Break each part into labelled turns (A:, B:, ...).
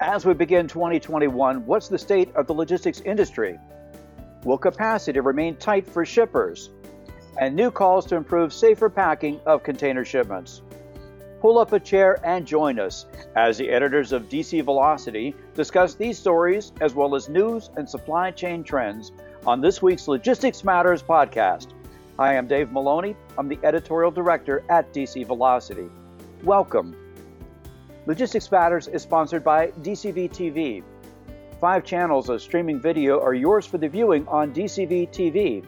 A: As we begin 2021, what's the state of the logistics industry? Will capacity remain tight for shippers? And new calls to improve safer packing of container shipments. Pull up a chair and join us as the editors of DC Velocity discuss these stories as well as news and supply chain trends on this week's Logistics Matters podcast. Hi, I'm Dave Maloney. I'm the editorial director at DC Velocity. Welcome. Logistics Matters is sponsored by DCV TV. Five channels of streaming video are yours for the viewing on DCV TV.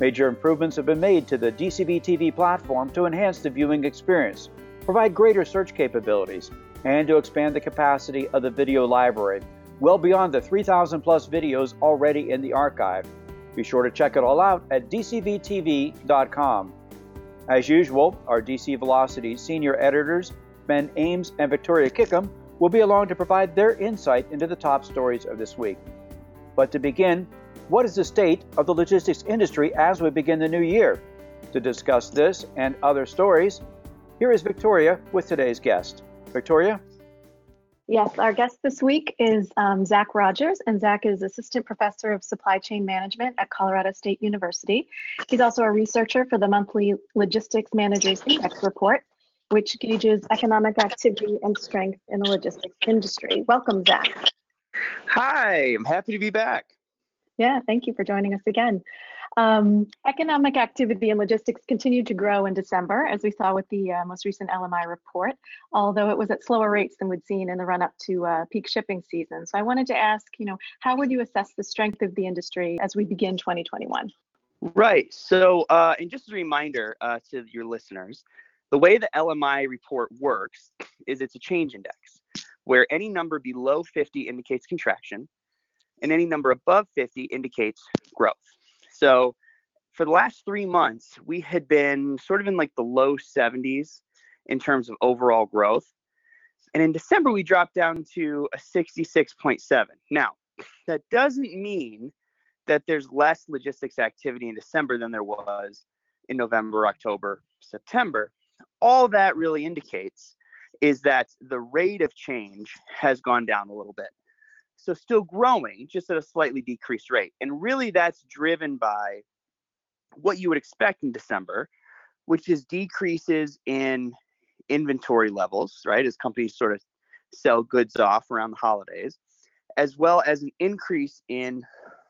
A: Major improvements have been made to the DCV TV platform to enhance the viewing experience, provide greater search capabilities, and to expand the capacity of the video library, well beyond the 3,000 plus videos already in the archive. Be sure to check it all out at dcvtv.com. As usual, our DC Velocity senior editors Ben Ames and Victoria Kickham will be along to provide their insight into the top stories of this week. But to begin, what is the state of the logistics industry as we begin the new year? To discuss this and other stories, here is Victoria with today's guest. Victoria?
B: Yes, our guest this week is um, Zach Rogers, and Zach is Assistant Professor of Supply Chain Management at Colorado State University. He's also a researcher for the monthly Logistics Managers Index Report, which gauges economic activity and strength in the logistics industry. Welcome, Zach.
C: Hi, I'm happy to be back.
B: Yeah, thank you for joining us again. Um, economic activity in logistics continued to grow in December, as we saw with the uh, most recent LMI report, although it was at slower rates than we'd seen in the run up to uh, peak shipping season. So I wanted to ask, you know, how would you assess the strength of the industry as we begin 2021?
C: Right. So, uh, and just as a reminder uh, to your listeners, the way the LMI report works is it's a change index where any number below 50 indicates contraction and any number above 50 indicates growth. So for the last three months, we had been sort of in like the low 70s in terms of overall growth. And in December, we dropped down to a 66.7. Now, that doesn't mean that there's less logistics activity in December than there was in November, October, September all that really indicates is that the rate of change has gone down a little bit. So still growing, just at a slightly decreased rate. And really that's driven by what you would expect in December, which is decreases in inventory levels, right? As companies sort of sell goods off around the holidays, as well as an increase in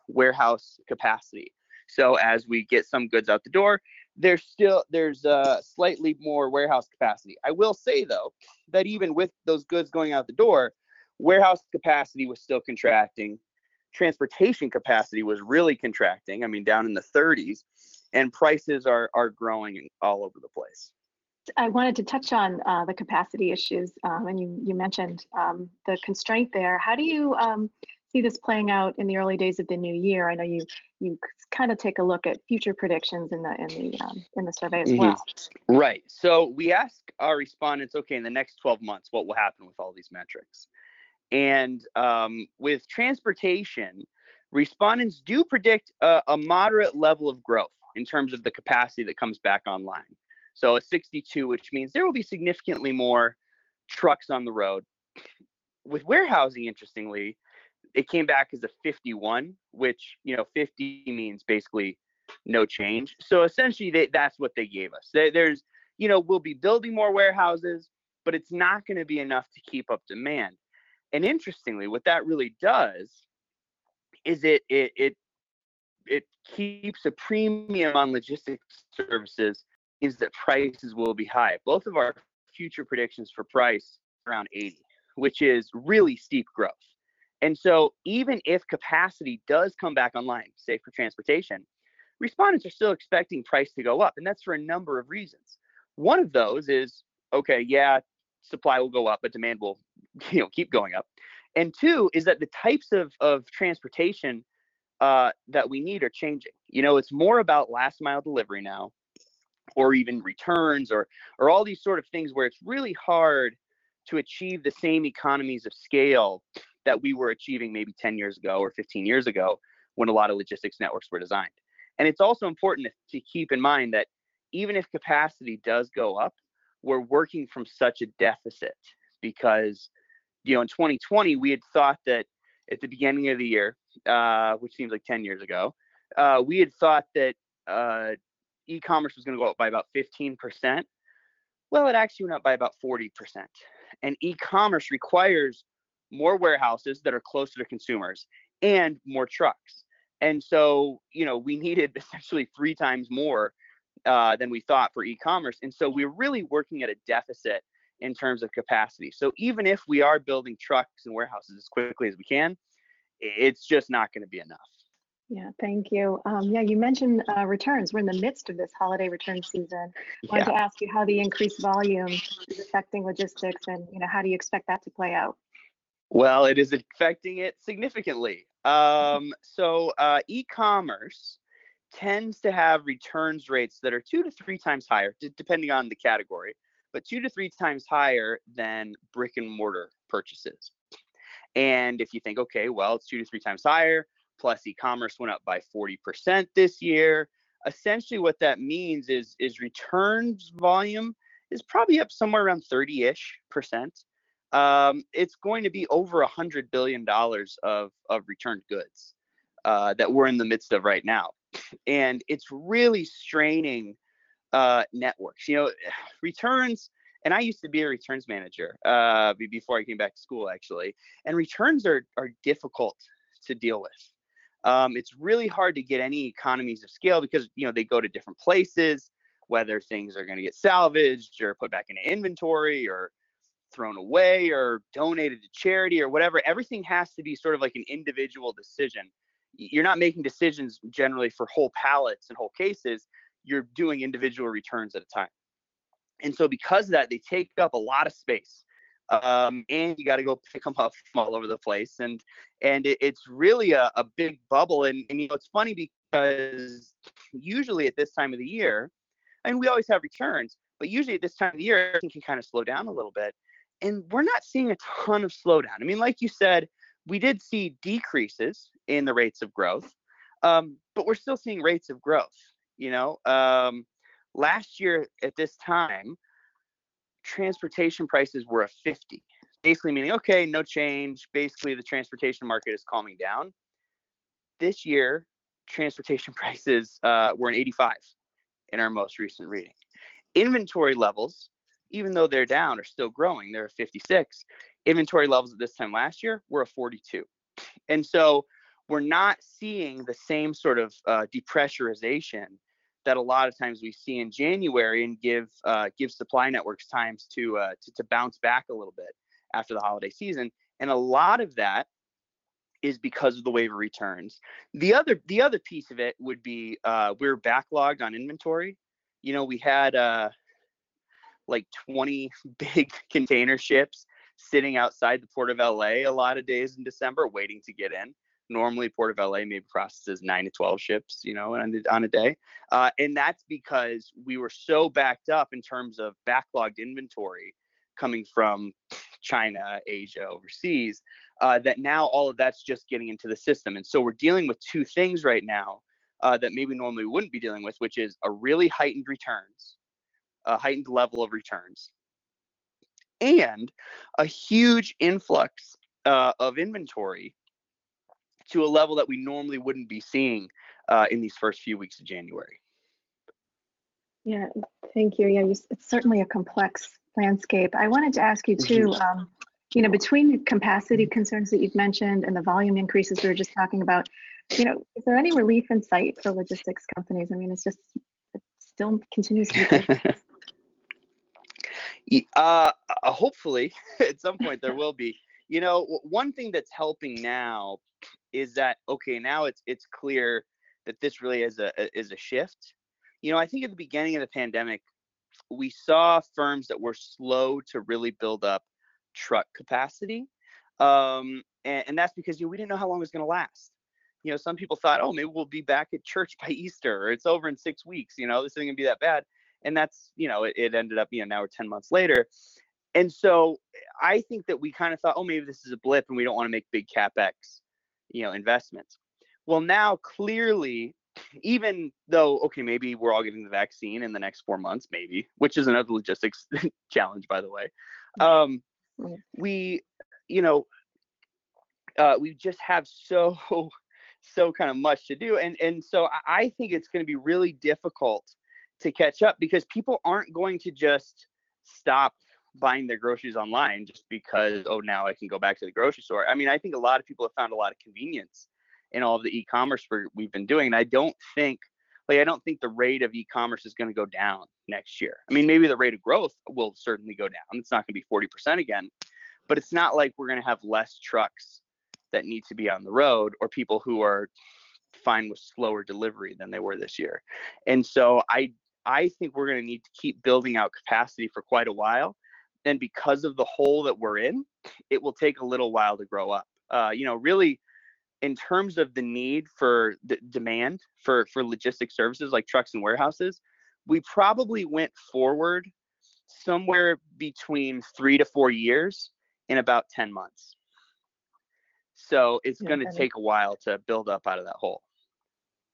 C: warehouse capacity. So as we get some goods out the door, there's still there's uh, slightly more warehouse capacity. I will say though that even with those goods going out the door, warehouse capacity was still contracting. Transportation capacity was really contracting. I mean, down in the 30s, and prices are are growing all over the place.
B: I wanted to touch on uh, the capacity issues, um, and you you mentioned um, the constraint there. How do you um, see this playing out in the early days of the new year? I know you you kind of take a look at future predictions in the in the um, in the survey as mm-hmm. well.
C: Right. So we ask our respondents, okay, in the next 12 months, what will happen with all these metrics? And um, with transportation, respondents do predict a, a moderate level of growth in terms of the capacity that comes back online. So a 62, which means there will be significantly more trucks on the road. With warehousing, interestingly, it came back as a 51, which you know 50 means basically no change. So essentially, they, that's what they gave us. there's you know we'll be building more warehouses, but it's not going to be enough to keep up demand. And interestingly, what that really does is it it it it keeps a premium on logistics services is that prices will be high. Both of our future predictions for price around 80, which is really steep growth. And so even if capacity does come back online, say for transportation, respondents are still expecting price to go up. And that's for a number of reasons. One of those is, okay, yeah, supply will go up, but demand will you know, keep going up. And two is that the types of, of transportation uh, that we need are changing. You know, it's more about last mile delivery now, or even returns, or or all these sort of things where it's really hard to achieve the same economies of scale that we were achieving maybe 10 years ago or 15 years ago when a lot of logistics networks were designed. And it's also important to keep in mind that even if capacity does go up, we're working from such a deficit because you know, in 2020, we had thought that at the beginning of the year, uh, which seems like 10 years ago, uh, we had thought that uh, e-commerce was going to go up by about 15%. Well, it actually went up by about 40%. And e-commerce requires more warehouses that are closer to consumers and more trucks. And so, you know, we needed essentially three times more uh, than we thought for e-commerce. And so we're really working at a deficit in terms of capacity. So even if we are building trucks and warehouses as quickly as we can, it's just not going to be enough.
B: Yeah, thank you. Um, yeah, you mentioned uh, returns. We're in the midst of this holiday return season. I wanted
C: Yeah.
B: to ask you how the increased volume is affecting logistics, and you know how do you expect that to play out?
C: Well, it is affecting it significantly. Um, so uh, e-commerce tends to have returns rates that are two to three times higher, d- depending on the category, but two to three times higher than brick and mortar purchases. And if you think, okay, well, it's two to three times higher, plus e-commerce went up by 40% this year. Essentially, what that means is is returns volume is probably up somewhere around 30-ish percent um, it's going to be over a hundred billion dollars of of returned goods uh, that we're in the midst of right now, and it's really straining uh, networks. You know, returns. And I used to be a returns manager uh, before I came back to school, actually. And returns are are difficult to deal with. Um, it's really hard to get any economies of scale because you know they go to different places, whether things are going to get salvaged or put back into inventory or thrown away or donated to charity or whatever. Everything has to be sort of like an individual decision. You're not making decisions generally for whole pallets and whole cases. You're doing individual returns at a time. And so because of that, they take up a lot of space. Um, and you got to go pick them up from all over the place. And and it, it's really a, a big bubble. And, and you know, it's funny because usually at this time of the year, I mean, we always have returns, but usually at this time of the year, everything can kind of slow down a little bit and we're not seeing a ton of slowdown. I mean, like you said, we did see decreases in the rates of growth, um, but we're still seeing rates of growth. You know, um, last year at this time, transportation prices were a 50, basically meaning, okay, no change. Basically, the transportation market is calming down. This year, transportation prices uh, were an 85 in our most recent reading. Inventory levels even though they're down, are still growing. They're a 56. Inventory levels at this time last year were a 42. And so we're not seeing the same sort of uh, depressurization that a lot of times we see in January and give uh, give supply networks times to, uh, to to bounce back a little bit after the holiday season. And a lot of that is because of the waiver returns. The other the other piece of it would be uh, we're backlogged on inventory. You know, we had uh, like 20 big container ships sitting outside the port of LA a lot of days in December waiting to get in. Normally, Port of LA maybe processes nine to 12 ships, you know, on, a- on a day. Uh, and that's because we were so backed up in terms of backlogged inventory coming from China, Asia, overseas, uh, that now all of that's just getting into the system. And so we're dealing with two things right now uh, that maybe normally we wouldn't be dealing with, which is a really heightened returns a heightened level of returns and a huge influx uh, of inventory to a level that we normally wouldn't be seeing uh, in these first few weeks of January.
B: Yeah, thank you. Yeah, you, it's certainly a complex landscape. I wanted to ask you too, um, you know, between the capacity concerns that you've mentioned and the volume increases we were just talking about, you know, is there any relief in sight for logistics companies? I mean, it's just, it still continues to be
C: uh, uh, hopefully, at some point there will be. You know, one thing that's helping now is that okay, now it's it's clear that this really is a is a shift. You know, I think at the beginning of the pandemic, we saw firms that were slow to really build up truck capacity, um, and, and that's because you know we didn't know how long it was going to last. You know, some people thought, oh, maybe we'll be back at church by Easter, or it's over in six weeks. You know, this isn't going to be that bad and that's you know it, it ended up you know now we're 10 months later. And so i think that we kind of thought oh maybe this is a blip and we don't want to make big capex you know investments. Well now clearly even though okay maybe we're all getting the vaccine in the next four months maybe which is another logistics challenge by the way. Um we you know, uh, we just have so so kind of much to do, and and so I think it's going to be really difficult to catch up because people aren't going to just stop buying their groceries online just because oh now I can go back to the grocery store. I mean, I think a lot of people have found a lot of convenience in all of the e-commerce we've been doing, and I don't think like I don't think the rate of e-commerce is going to go down next year. I mean, maybe the rate of growth will certainly go down. It's not going to be 40% again, but it's not like we're going to have less trucks that need to be on the road or people who are fine with slower delivery than they were this year. And so I I think we're going to need to keep building out capacity for quite a while. And because of the hole that we're in, it will take a little while to grow up. Uh, you know, really in terms of the need for the demand for for logistic services like trucks and warehouses, we probably went forward somewhere between three to four years in about 10 months. So it's yeah, going to take a while to build up out of that hole.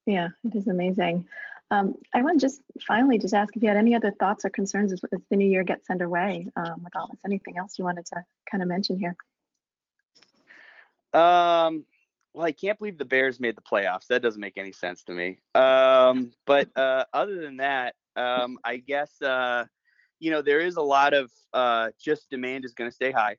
B: Yeah, it is amazing. Um, I want to just finally just ask if you had any other thoughts or concerns as, as the new year gets underway um, with all this. Anything else you wanted to kind of mention here?
C: Um, well, I can't believe the Bears made the playoffs. That doesn't make any sense to me. Um, but uh, other than that, um, I guess uh, you know there is a lot of uh, just demand is going to stay high.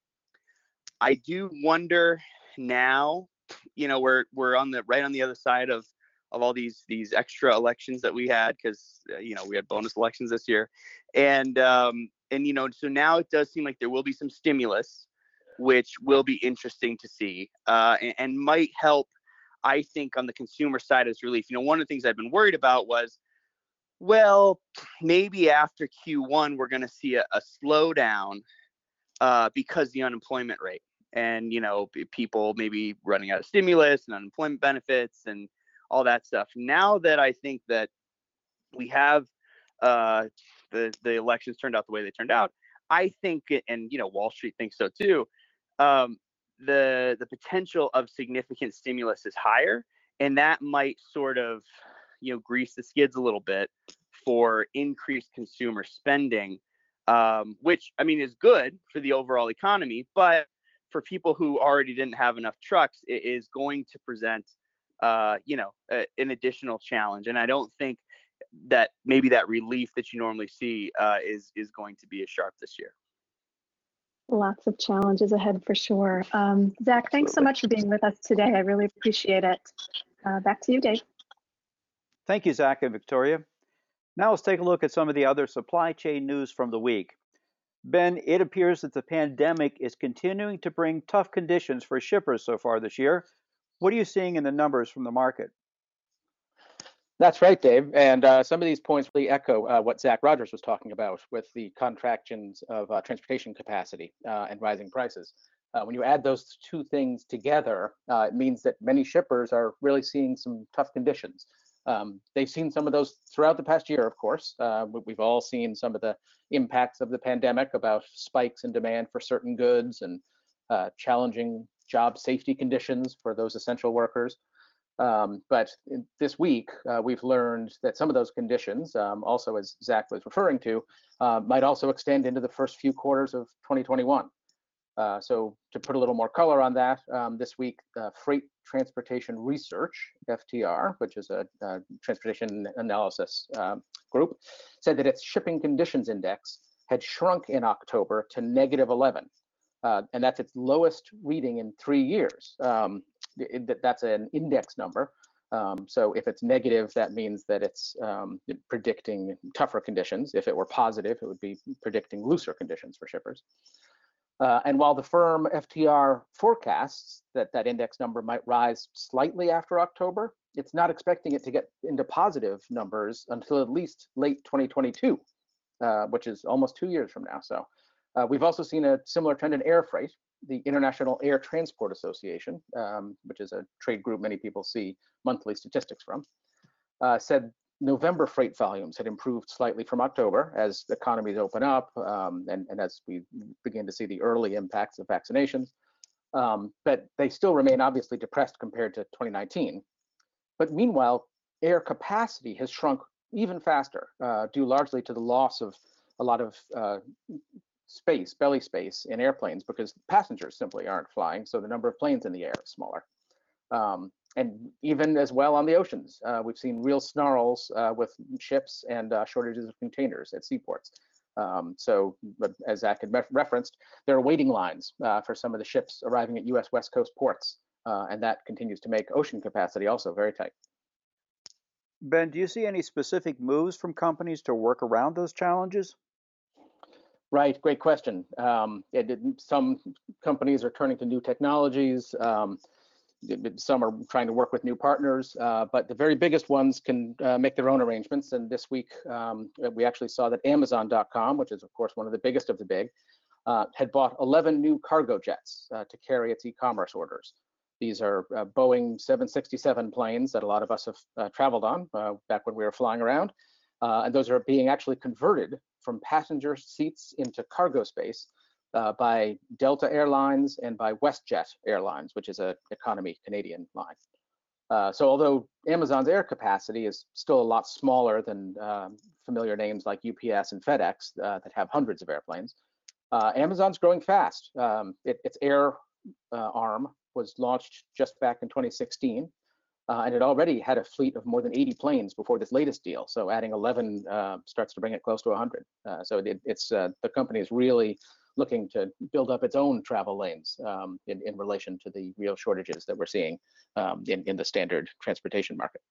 C: I do wonder now. You know, we're we're on the right on the other side of of all these these extra elections that we had because uh, you know we had bonus elections this year, and um, and you know so now it does seem like there will be some stimulus which will be interesting to see uh, and, and, might help, I think, on the consumer side as relief. You know, one of the things I've been worried about was, well, maybe after Q1 we're going to see a, a slowdown uh, because the unemployment rate and you know people maybe running out of stimulus and unemployment benefits and all that stuff. Now that I think that we have uh, the the elections turned out the way they turned out, I think, and you know Wall Street thinks so too um, the the potential of significant stimulus is higher, and that might sort of you know grease the skids a little bit for increased consumer spending, um, which I mean is good for the overall economy, but for people who already didn't have enough trucks, it is going to present uh, you know a, an additional challenge, and I don't think that maybe that relief that you normally see uh, is is going to be as sharp this year.
B: Lots of challenges ahead for sure. Um, Zach, thanks so much for being with us today. I really appreciate it. Uh, back to you, Dave.
A: Thank you, Zach and Victoria. Now let's take a look at some of the other supply chain news from the week. Ben, it appears that the pandemic is continuing to bring tough conditions for shippers so far this year. What are you seeing in the numbers from the market?
D: That's right, Dave. And uh, some of these points really echo uh, what Zach Rogers was talking about with the contractions of uh, transportation capacity uh, and rising prices. Uh, when you add those two things together, uh, it means that many shippers are really seeing some tough conditions. Um, they've seen some of those throughout the past year, of course. we've all seen some of the impacts of the pandemic about spikes in demand for certain goods and challenging job safety conditions for those essential workers. Um, but this week, uh, we've learned that some of those conditions, um, also as Zach was referring to, uh, might also extend into the first few quarters of 2021. Uh, so to put a little more color on that, um, this week, Freight Transportation Research, FTR, which is a, a transportation analysis um, group, said that its shipping conditions index had shrunk in October to negative 11. Uh, and that's its lowest reading in three years. Um, it, that's an index number. Um, so if it's negative, that means that it's um, predicting tougher conditions. If it were positive, it would be predicting looser conditions for shippers. Uh, and while the firm FTR forecasts that that index number might rise slightly after October, it's not expecting it to get into positive numbers until at least late 2022, uh, which is almost two years from now. So uh, we've also seen a similar trend in air freight, the International Air Transport Association, um, which is a trade group many people see monthly statistics from, uh, said November freight volumes had improved slightly from October as economies open up um, and, and, as we begin to see the early impacts of vaccinations. Um, but they still remain obviously depressed compared to 2019. But meanwhile, air capacity has shrunk even faster, uh, due largely to the loss of a lot of uh, space, belly space in airplanes because passengers simply aren't flying. So the number of planes in the air is smaller. Um, and even as well on the oceans, uh, we've seen real snarls uh, with ships and uh, shortages of containers at seaports. Um, so, as Zach had referenced, there are waiting lines uh, for some of the ships arriving at U.S. West Coast ports, uh, and that continues to make ocean capacity also very tight.
A: Ben, do you see any specific moves from companies to work around those challenges?
D: Right, great question. Um, it, some companies are turning to new technologies. Um, some are trying to work with new partners, uh, but the very biggest ones can uh, make their own arrangements. And this week, um, we actually saw that Amazon.com, which is of course one of the biggest of the big, uh, had bought 11 new cargo jets uh, to carry its e-commerce orders. These are uh, Boeing 767 planes that a lot of us have uh, traveled on back when we were flying around. And those are being actually converted from passenger seats into cargo space uh, by Delta Airlines and by WestJet Airlines, which is an economy Canadian line. Uh, so although Amazon's air capacity is still a lot smaller than um, familiar names like UPS and FedEx uh, that have hundreds of airplanes, uh, Amazon's growing fast. Um, it, its air uh, arm was launched just back in 2016, uh, and it already had a fleet of more than 80 planes before this latest deal. So adding 11 starts to bring it close to 100. so it, it's the company is really looking to build up its own travel lanes um, in, in relation to the real shortages that we're seeing um, in, in the standard transportation market.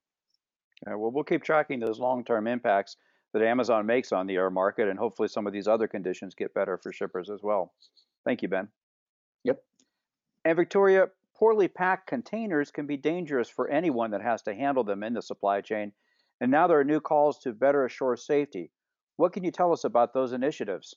A: well, we'll keep tracking those long-term impacts that Amazon makes on the air market, and hopefully some of these other conditions get better for shippers as well. Thank you, Ben.
D: Yep.
A: And Victoria, poorly packed containers can be dangerous for anyone that has to handle them in the supply chain. And now there are new calls to better assure safety. What can you tell us about those initiatives?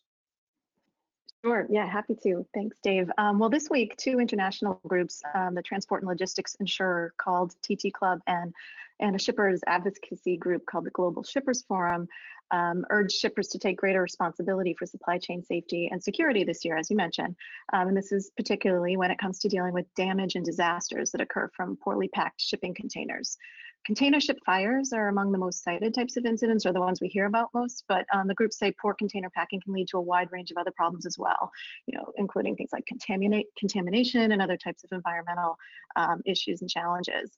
B: Sure. Yeah, happy to. Thanks, Dave. Um, well, this week, two international groups, um, the Transport and Logistics Insurer called TT Club and, and a shippers advocacy group called the Global Shippers Forum, um, urged shippers to take greater responsibility for supply chain safety and security this year, as you mentioned. Um, and this is particularly when it comes to dealing with damage and disasters that occur from poorly packed shipping containers. Container ship fires are among the most cited types of incidents, or the ones we hear about most. But um, the groups say poor container packing can lead to a wide range of other problems as well, you know, including things like contaminate, contamination and other types of environmental um, issues and challenges.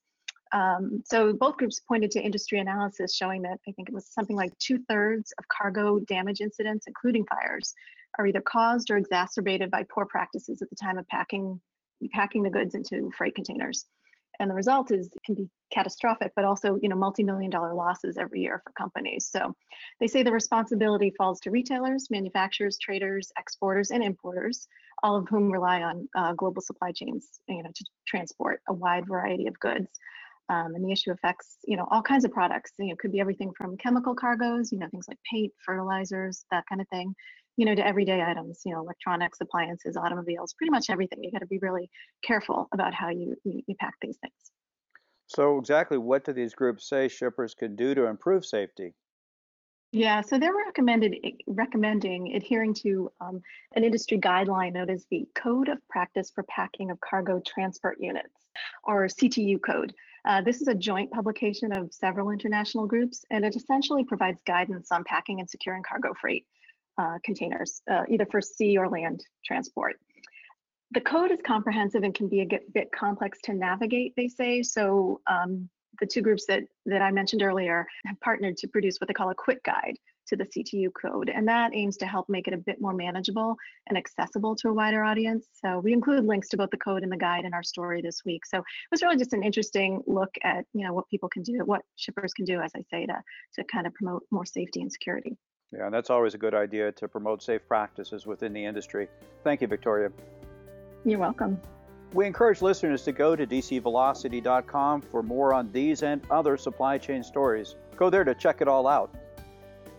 B: Um, so both groups pointed to industry analysis showing that I think it was something like two thirds of cargo damage incidents, including fires, are either caused or exacerbated by poor practices at the time of packing packing the goods into freight containers. And the result is it can be catastrophic but also you know multi-million dollar losses every year for companies. So they say the responsibility falls to retailers manufacturers traders exporters and importers all of whom rely on uh, global supply chains you know to transport a wide variety of goods um, and the issue affects you know all kinds of products you know it could be everything from chemical cargoes you know things like paint fertilizers that kind of thing you know, to everyday items, you know, electronics, appliances, automobiles, pretty much everything. You got to be really careful about how you, you, you pack these things.
A: So, exactly what do these groups say shippers can do to improve safety?
B: Yeah, so they're recommended recommending adhering to um, an industry guideline known as the Code of Practice for Packing of Cargo Transport Units, or CTU code. Uh, this is a joint publication of several international groups, and it essentially provides guidance on packing and securing cargo freight uh, containers, uh, either for sea or land transport. The code is comprehensive and can be a bit complex to navigate, they say. So um, the two groups that, that I mentioned earlier have partnered to produce what they call a quick guide to the CTU code. And that aims to help make it a bit more manageable and accessible to a wider audience. So we include links to both the code and the guide in our story this week. So it was really just an interesting look at, you know, what people can do, what shippers can do, as I say, to, to kind of promote more safety and security.
A: Yeah, and that's always a good idea to promote safe practices within the industry. Thank you, Victoria.
B: You're welcome.
A: We encourage listeners to go to dcvelocity.com for more on these and other supply chain stories. Go there to check it all out.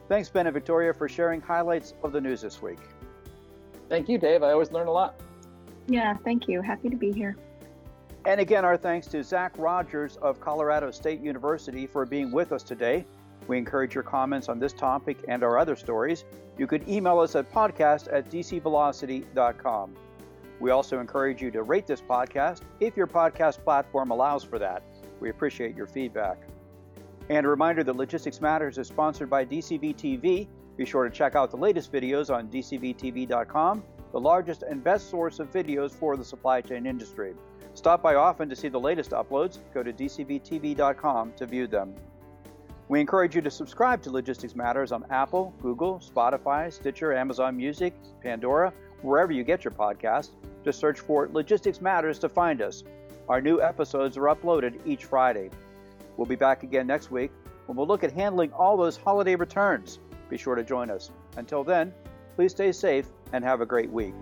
A: Thanks, Ben and Victoria, for sharing highlights of the news this week.
D: Thank you, Dave. I always learn a lot.
B: Yeah, thank you. Happy to be here.
A: And again, our thanks to Zach Rogers of Colorado State University for being with us today. We encourage your comments on this topic and our other stories. You could email us at podcast at dcvelocity.com. We also encourage you to rate this podcast if your podcast platform allows for that. We appreciate your feedback. And a reminder that Logistics Matters is sponsored by DCV TV, Be sure to check out the latest videos on dcvtv.com, the largest and best source of videos for the supply chain industry. Stop by often to see the latest uploads. Go to dcvtv.com to view them. We encourage you to subscribe to Logistics Matters on Apple, Google, Spotify, Stitcher, Amazon Music, Pandora, wherever you get your podcast. Just search for Logistics Matters to find us. Our new episodes are uploaded each Friday. We'll be back again next week when we'll look at handling all those holiday returns. Be sure to join us. Until then, please stay safe and have a great week.